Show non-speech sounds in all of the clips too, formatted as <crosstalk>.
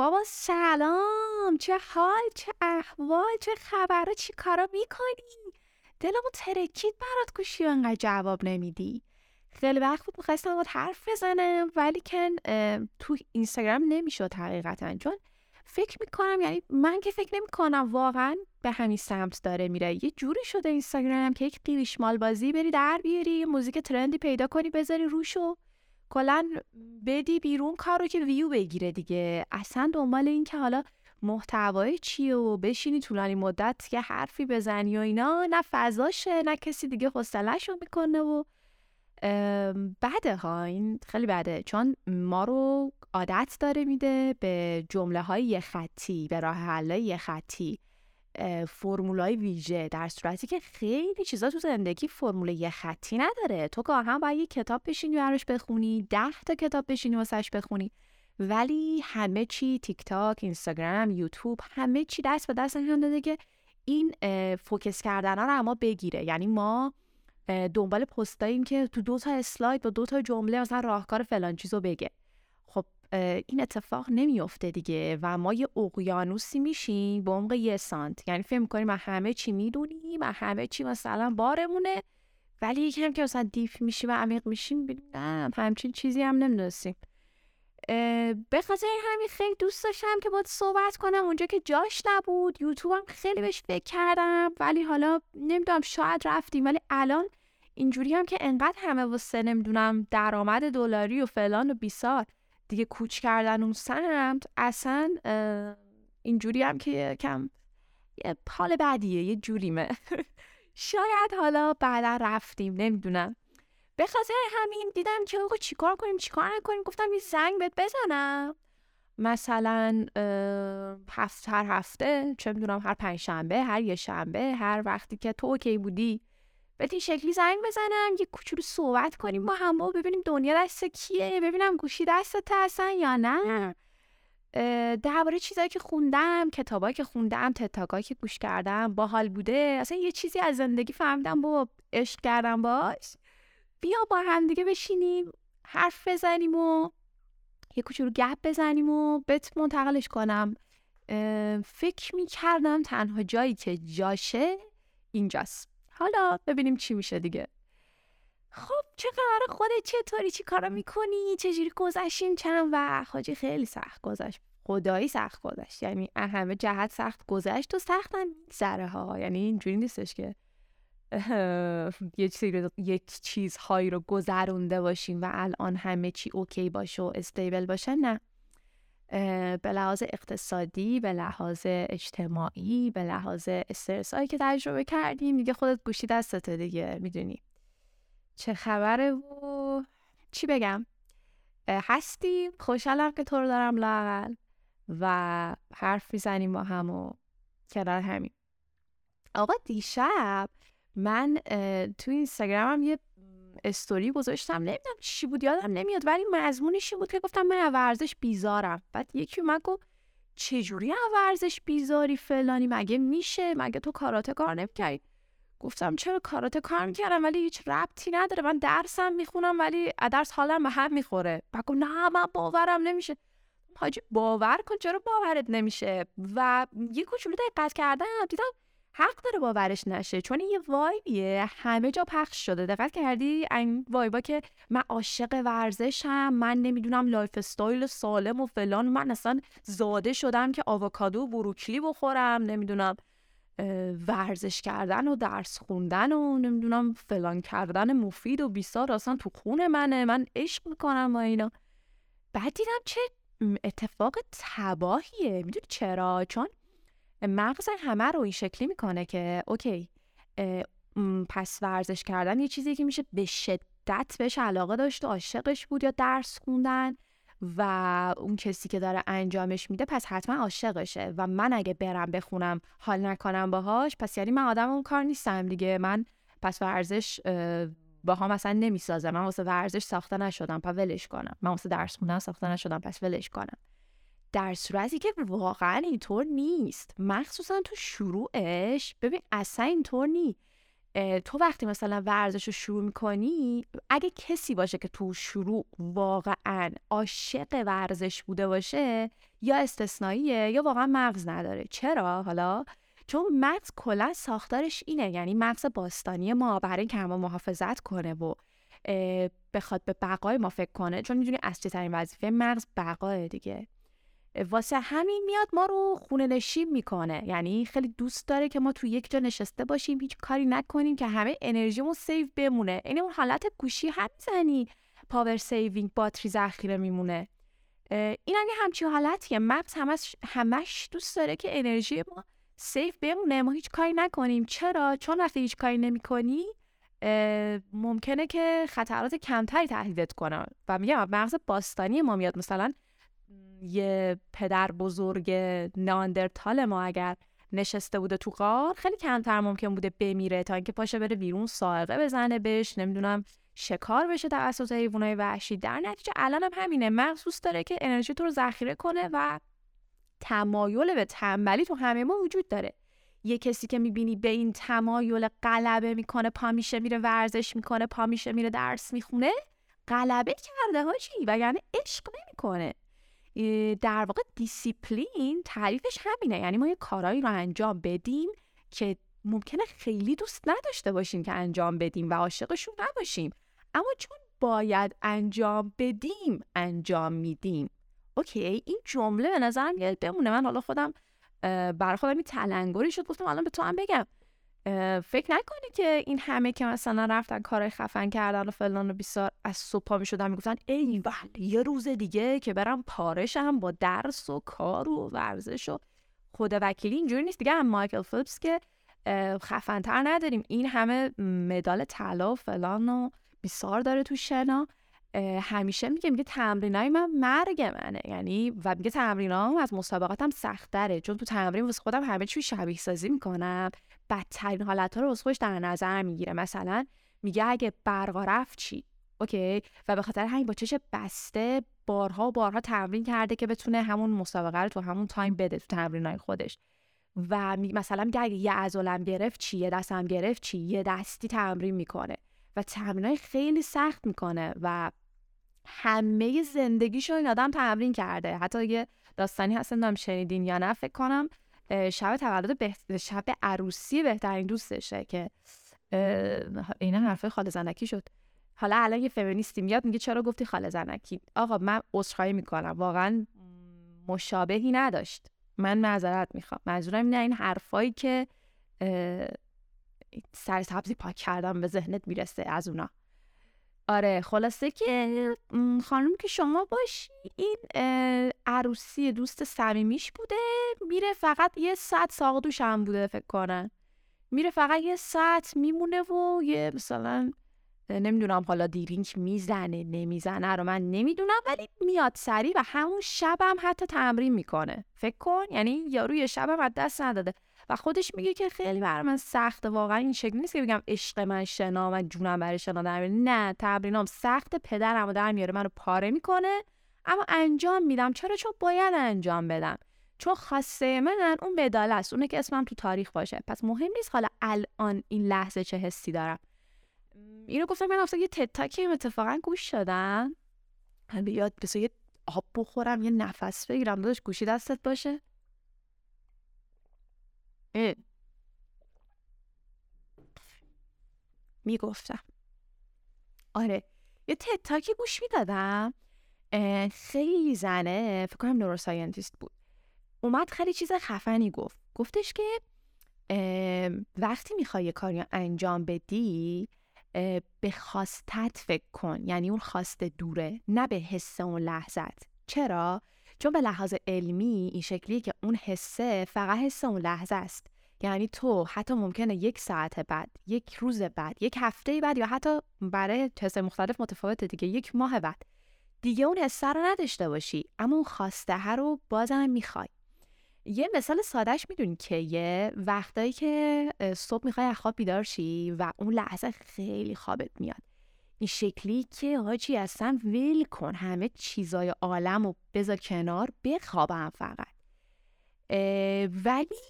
بابا سلام چه حال چه احوال چه خبره چی کارا می‌کنی؟ دلمو ترکید برات گوشی انقدر جواب نمیدی. خیلی وقت بود می‌خواستم باید حرف بزنم ولی کن تو اینستاگرام نمی‌شد حقیقتا. چون فکر می‌کنم یعنی من که فکر نمی‌کنم واقعا به همین سمت داره میره. یه جوری شده اینستاگرام که یک قیریش مال بازی بری در بیاری موزیک ترندی پیدا کنی بذاری روشو. کلا بدی بیرون کارو که ویو بگیره دیگه. اصلا دنبال این که حالا محتوای چیه و بشینی طولانی مدت که حرفی بزنی و اینا. نه فضاشه نه کسی دیگه حوصله‌شو می‌کنه و بده ها. این خیلی بده. چون ما رو عادت داره میده به جمله های خطی به راه حل خطی. فرمولای ویژه در صورتی که خیلی چیزا تو زندگی فرمول یه خطی نداره. تو گاهی باید یه کتاب بشینی براش بخونی ده تا کتاب بشینی واسش بخونی. ولی همه چی تیک تاک اینستاگرام یوتیوب همه چی دست به دست نشون داده که این focus کردنه رو از ما بگیره. یعنی ما دنبال پستاییم که تو دو تا اسلاید با دو تا جمله مثلا راهکار فلان چیزو بگه. این اتفاق نمیفته دیگه و ما یه اقیانوسی میشیم به عمق یه سانت. یعنی فکر می‌کنیم ما همه چی می‌دونیم و همه چی مثلا بارمونه ولی یکم که مثلا deep میشیم و عمیق میشیم نه همچین چیزی هم نمی‌دونستیم. به خاطر همین خیلی دوست داشتم که باید صحبت کنم. اونجا که جاش نبود یوتیوب هم خیلی بهش فکر کردم ولی حالا نمی‌دونم شاید رفتیم. ولی الان اینجوری هم که انقدر همه واسه نمی‌دونم درآمد دلاری و فلان و بیسار. دیگه کوچ کردن اون سمت اصلا اینجوری هم که کم یه حال بعدیه یه جوریمه. <laughs> شاید حالا بعدا رفتیم نمی‌دونم. به خاطر همین دیدم که آقا چیکار کنیم چیکار نکنیم؟ گفتم یه زنگ بهت بزنم. مثلا هفت هر هفته چه می‌دونم هر پنج شنبه هر یه شنبه هر وقتی که تو اوکی بودی بهت این شکلی زنگ بزنم یه کوچولو صحبت کنیم با هم با ببینیم دنیا دست کیه ببینم گوشی دست هستن یا نه. درباره چیزایی که خوندم کتابایی که خوندم تتاکایی که گوش کردم باحال بوده. اصلا یه چیزی از زندگی فهمیدم با عشق کردم باش. بیا با هم دیگه بشینیم حرف بزنیم و یه کوچولو گپ بزنیم و بهت منتقلش کنم. فکر می کردم تنها جایی که جاشه اینجاست. حالا ببینیم چی میشه دیگه. خب چه خبر خودت چطوری؟ چی کارا می‌کنی؟ چجوری گذشتین؟ چند و حاجی خیلی سخت گذشت. خدایی سخت گذشت. یعنی همه جهت سخت گذشت و سختن سره ها. یعنی اینجوری نیستش که <laughs> یه چیزی یک چیزهایی رو گذرونده باشیم و الان همه چی اوکی باشه و استیبل باشه. نه. به لحاظ اقتصادی به لحاظ اجتماعی به لحاظ استرس هایی که تجربه کردیم دیگه خودت گوشی دستته دیگه می‌دونی. چه خبره و چی بگم؟ هستیم. خوشحالم که تو رو دارم لاقل و حرف می‌زنیم با هم و کنار همین آقا دیشب من تو اینستاگرامم یه استوری گذاشتم نمی‌دونم چی بود یادم نمیاد ولی مضمونش بود که گفتم من ورزش بیزارم. بعد یکی من گفت چجوری ورزش بیزاری فلانی؟ مگه میشه؟ مگه تو کاراته کار نمی‌کردی؟ گفتم چرا کاراته کار می‌کردم؟ ولی هیچ ربطی نداره. من درسم می‌خونم ولی درس حالم به هم می‌خوره. بعد گفت نه من باورم نمیشه. حاجی باور کن چرا باورت نمیشه؟ و یه کوچولو دقت کردم دیدم حق داره باورش نشه. چون یه vibe یه. همه جا پخش شده. دقت کردی؟ این vibe ا که من عاشق ورزشم من نمی‌دونم lifestyle سالم و فلان. من اصلا زاده شدم که آووکادو بروکلی بخورم. نمی‌دونم ورزش کردن و درس خوندن و نمی‌دونم فلان کردن مفید و بیسار اصلا تو خون منه. من عشق می‌کنم با اینا. بعد دیدم چه اتفاق تباهیه. می‌دونی چرا؟ چون مغز همه رو این شکلی می‌کنه که اوکی پس ورزش کردن یه چیزی که میشه به شدت بهش علاقه داشت و عاشقش بود یا درس خوندن و اون کسی که داره انجامش میده پس حتما عاشقشه و من اگه برم بخونم حال نکنم باهاش پس یعنی من آدم اون کار نیستم دیگه. من پس ورزش باها مثلا نمی‌سازه من واسه ورزش ساخته نشدم پس ولش کنم. من واسه درس خوندن ساخته نشدم پس ولش کنم. در صورتی که واقعا اینطور نیست. مخصوصا تو شروعش ببین اصلا اینطور نیست تو وقتی مثلا ورزش رو شروع می‌کنی اگه کسی باشه که تو شروع واقعا عاشق ورزش بوده باشه یا استثنائیه یا واقعا مغز نداره. چرا؟ حالا؟ چون مغز کلا ساختارش اینه یعنی مغز باستانی ما برای اینکه ما محافظت کنه و بخواد به بقای ما فکر کنه. چون می‌دونی اصلی ترین وظیفه مغز بقائه دیگه. واسه همین میاد ما رو خونه نشین می‌کنه. یعنی خیلی دوست داره که ما تو یک جا نشسته باشیم هیچ کاری نکنیم که همه انرژیمون save بمونه. عین اون حالت گوشی هم می‌زنی. power saving باتری ذخیره میمونه. این یه همچین حالتیه. مغز همش همش دوست داره که انرژی ما سیف بمونه. ما هیچ کاری نکنیم. چرا؟ چون وقتی هیچ کاری نمی‌کنی ممکنه که خطرات کمتری تهدیدت کنه. و میگم مغز باستانی ما میاد. مثلا یه پدر بزرگ ناندرتال ما اگر نشسته بوده تو غار خیلی کمتر ممکن بوده بمیره تا اینکه پاشه بره بیرون سائقه بزنه بهش نمی‌دونم شکار بشه توسط حیوانات وحشی. در نتیجه الان هم همینه. مغز داره که انرژی تو رو ذخیره کنه و تمایل به تنبلی تو همه ما وجود داره. یه کسی که می‌بینی به این تمایل غلبه می‌کنه پا میشه میره ورزش می‌کنه پا میشه میره درس می‌خونه غلبه کرده هاچی و یعنی عشق نمی‌کنه. در واقع دیسیپلین تعریفش همینه. یعنی ما یه کارایی رو انجام بدیم که ممکنه خیلی دوست نداشته باشیم که انجام بدیم و عاشقشون نباشیم. اما چون باید انجام بدیم انجام میدیم. اوکی این جمله به نظرم بمونه. من حالا خودم برای خودم این تلنگری شد گفتم الان به تو هم بگم. فکر نکنی که این همه که مثلا رفتن کارهای خفن کردن و فلان و بیسار از صبح می‌شدن می‌گفتن ای ولی یه روز دیگه که برم پارشم با درس و کار و ورزش و خود وکیلی اینجوری نیست. دیگه هم مایکل فیلپس که خفنتر نداریم. این همه مدال طلا و فلان و بیسار داره تو شنا. همیشه میگه میگه تمرینای من مرگ منه. یعنی و میگه تمرینام از مسابقاتم سختره. چون تو تمرین واسه خودم همه چی شبیه سازی می‌کنم. بدترین حالت ها رو واسه خودش در نظر می‌گیره. مثلا میگه اگه برقا رفت چی؟ okay. و به خاطر همین با چش بسته بارها و بارها تمرین کرده که بتونه همون مسابقه رو تو همون تایم بده تو تمرینای خودش. و مثلا میگه اگه یه عضلم گرفت چی؟ یه دستم گرفت چی؟ یه دستی تمرین می‌کنه. و تمرینای خیلی سخت می‌کنه و همه زندگیشو این آدم تمرین کرده. حتی یه داستانی هست نام شنیدین یا نه فکر کنم شب تولد بهت... شب عروسی بهترین دوستشه که این حرفه خاله زنکی شد. حالا الان یه فمینیستی میاد میگه چرا گفتی خاله زنکی؟ آقا من عذرخواهی می‌کنم. واقعا مشابهی نداشت. من معذرت می‌خوام. منظورم اینه این حرفایی که سر سبزی پاک کردم به ذهنت می‌رسه از اونا. آره خلاصه که خانم که شما باشی این عروسی دوست صمیمیش بوده میره فقط یه ساعت ساقدوش هم بوده فکر کنن میره فقط یه ساعت میمونه و یه مثلا نمی‌دونم حالا دیرینک می‌زنه نمی‌زنه رو من نمی‌دونم ولی میاد سریع و همون شبم حتی تمرین می‌کنه. فکر کن یعنی یارو یه شبم از دست نداده. و خودش میگه که خیلی برای من سخته. واقعا این شکلی نیست که بگم عشق من شنا و جونم برای شنا در نه تمرینام سخت پدرم و در میاره منو پاره می‌کنه. اما انجام میدم. چرا؟ چون باید انجام بدم. چون خاصه من اون مدال است. اونه که اسمم تو تاریخ باشه. پس مهم نیست حالا الان این لحظه چه حسی دارم. اینو گفتم من افتاد یه تتاکی اتفاقا گوش شدم بیاد بس یه آب بخورم یه نفس بگیرم. داداش گوشی دستت باشه. می‌گفتم. آره. یه تتاکی گوش می‌دادم. خیلی زنه. فکر کنم نوروساینتیست بود. اومد خیلی چیز خفنی گفت. گفتش که وقتی می‌خوای یه کاری انجام بدی به خواستت فکر کن. یعنی اون خواست دوره نه به حس اون لحظت. چرا؟ چون به لحاظ علمی این شکلیه که اون حسه فقط حس اون لحظه است. یعنی تو حتی ممکنه یک ساعت بعد یک روز بعد یک هفته بعد یا حتی برای حس مختلف متفاوته دیگه یک ماه بعد. دیگه اون حسه رو نداشته باشی اما اون خواسته رو بازم می‌خوای. یه مثال سادهش می‌دونی که یه وقتایی که صبح می‌خوای از خواب بیدار شی و اون لحظه خیلی خوابت میاد. این شکلی که حاجی اصلا ویل کن همه چیزای عالم و بذار کنار بخوابم فقط. ولی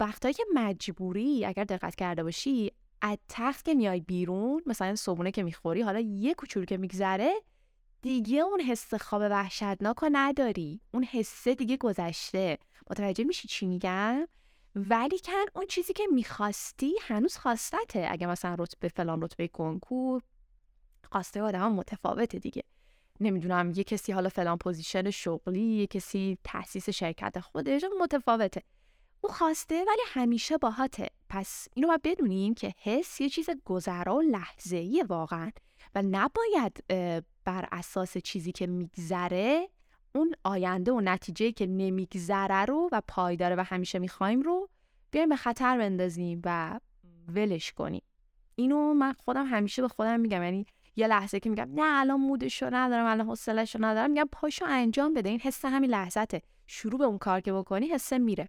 وقتایی که مجبوری اگر دقت کرده باشی از تخت که میای بیرون مثلا صبونه که می‌خوری حالا یه کوچولو که میگذره دیگه اون حس خواب وحشتناک رو نداری. اون حسه دیگه گذشته. متوجه میشی چی میگم؟ ولی کن اون چیزی که می‌خواستی هنوز خواستته اگه مثلا رتبه فلان رتبه کنکور خواسته آدم متفاوته دیگه. نمی‌دونم یه کسی حالا فلان position شغلی یه کسی تاسیس شرکت خودش متفاوته. او خواسته ولی همیشه باهاته. پس اینو باید بدونیم که حس یه چیز گذرا و لحظه‌ای واقعا و نباید بر اساس چیزی که میگذره اون آینده و نتیجه که نمیگذره رو و پایداره و همیشه می‌خوایم رو بیایم به خطر بندازیم و ولش کنیم. اینو من خودم همیشه به خودم میگم. یعنی یه لحظه که میگم نه الان مودشو ندارم الان حوصله‌شو ندارم میگم پاشو انجام بده. این حس همین لحظته. شروع به اون کار که بکنی حسه میره.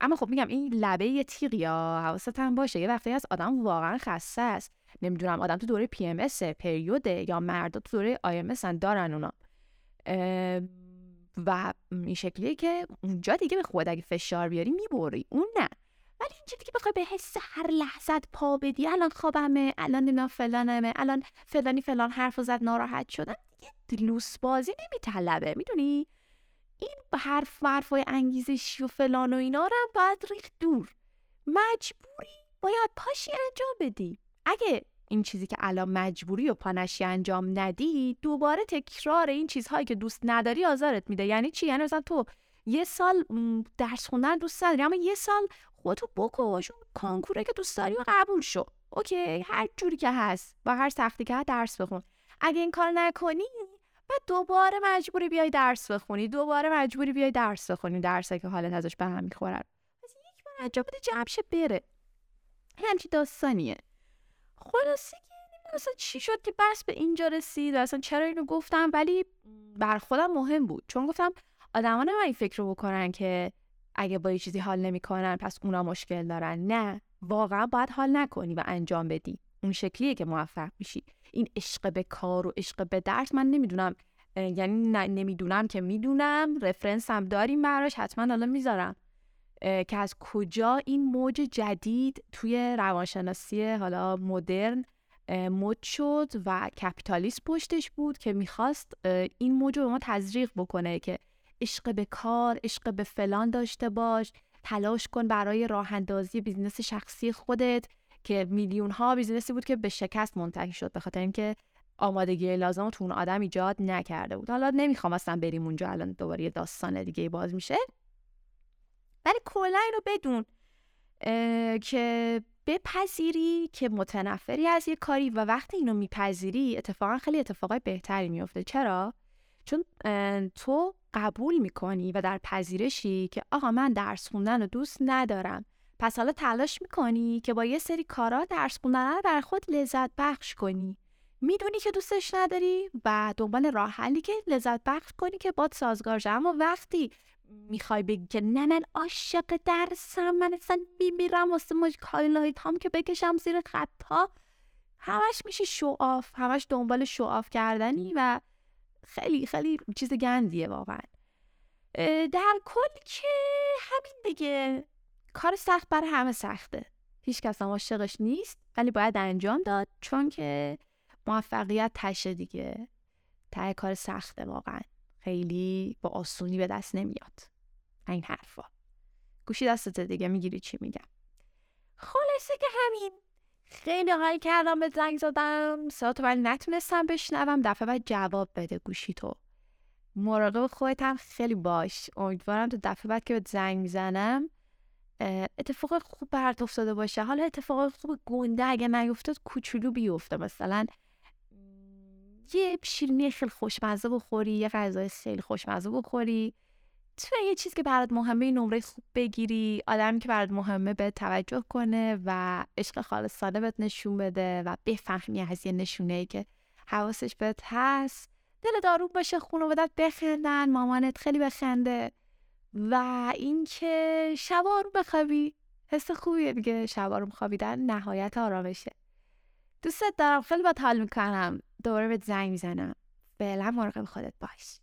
اما خب میگم این لبه یه تیغی ها حواست هم باشه. یه وقتی از آدم واقعا خسته است. نمی‌دونم آدم تو دوره PMS پریوده یا مردا تو دوره IMS دارن اونا. و این شکلیه که اونجا دیگه به خود اگه فشار بیاری می‌بری. اون نه. ولی اینجا دیگه بخوای به حس هر لحظت پا بدی الان خوابمه الان اینا فلانمه الان فلانی فلان حرف زد ناراحت شدن دیگه لوس بازی نمیطلبه می‌دونی؟ این حرف حرفای انگیزشی و فلان و اینا رو باید ریخت دور. مجبوری باید پاشی انجام بدی. اگه این چیزی که الان مجبوری و پانشی انجام ندی دوباره تکرار این چیزهایی که دوست نداری آزارت میده. یعنی چی؟ یعنی مثلا تو یه سال درس خوندن دوست نداری اما یه سال خودتو بکش کانکوره که دوست داری و قبول شو. اوکی هر جوری که هست. با هر سختی که درس بخون. اگه این کار نکنی بعد دوباره مجبوری بیای درس بخونی. دوباره مجبوری بیای درس بخونی. درسی که حالت ازش به هم می‌خورن پس یک بار انجام بده جمشه بره. همچی داستانیه. خلاصه که اصلا چی شد که بس به اینجا رسید اصلا چرا اینو گفتم. ولی بر خودم مهم بود. چون گفتم آدما نه این فکر رو بکنن که اگه با یه چیزی حال نمی‌کنن پس اونا مشکل دارن. نه واقعا باید حال نکنی و انجام بدی. اون شکلیه که موفق میشی. این عشق به کار و عشق به درس من نمی‌دونم یعنی نمی‌دونم که می‌دونم. reference هم داریم براش حتما حالا می‌ذارم. که از کجا این موج جدید توی روانشناسی حالا مدرن مد شد و capitalist پشتش بود که می‌خواست این موج رو به ما تزریق بکنه که عشق به کار عشق به فلان داشته باش تلاش کن برای راه اندازی business شخصی خودت که میلیون ها business ی بود که به شکست منتهی شد به خاطر اینکه آمادگی لازم تو اون آدم ایجاد نکرده بود. حالا نمی‌خوام اصلا بریم اونجا الان دوباره یه داستان دیگه باز میشه. ولی کلا اینو بدون که بپذیری که متنفری از یه کاری و وقتی اینو میپذیری اتفاقا خیلی اتفاقای بهتری میفته چرا؟ چون تو قبول می‌کنی و در پذیرشی که آقا من درس خوندن رو دوست ندارم. پس حالا تلاش می‌کنی که با یه سری کارا درس خوندن رو در خود لذت بخش کنی. می‌دونی که دوستش نداری و دنبال راه حلی که لذت بخش کنی که باد سازگار اما وقتی می‌خوای بگی که نه من عاشق درسم من اصلا میمیرم واسه مج کالایت هم که بکشم زیر خطا همش میشه شعاف همش دنبال شعاف کردنی و خیلی خیلی چیز گندیه واقعا. در کل که همین دیگه. کار سخت برای همه سخته. هیچ کس هم عاشقش نیست ولی باید انجام داد. چون که موفقیت تشه دیگه. ته کار سخته واقعا. خیلی با آسونی به دست نمیاد. این حرفا. گوشی دستت دیگه می‌گیری چی میگم. خلاصه که همین. خیلی حال کردم به زنگ زدم. تو ولی نتونستم بشنوم. دفعه بعد جواب بده گوشی تو. مراقب خودت هم خیلی باش. امیدوارم تو دفعه بعد که به زنگ می‌زنم اتفاق خوب برات افتاده باشه. حالا اتفاق خوب گنده اگه نیفتاد کوچولو بیفته. مثلا یه شیرینی خیلی خوشمزه بخوری یه غذای خیلی خوشمزه بخوری. تو یه چیز که برات مهمه نمره خوب بگیری آدمی که برات مهمه به توجه کنه و عشق خالصانه بهت نشون بده و بفهمی از یه نشونه ای که حواسش بهت هست. دل دارو باشه خانوادت بخندن. مامانت خیلی بخنده. و اینکه شبا رو بخوابی. حس خوبیه دیگه. شبا رو خوابیدن نهایت آرامشه. دوستت دارم. خیلی با حال می‌کنم. دوباره به زنگ می‌زنم. فعلا مراقب خودت باش.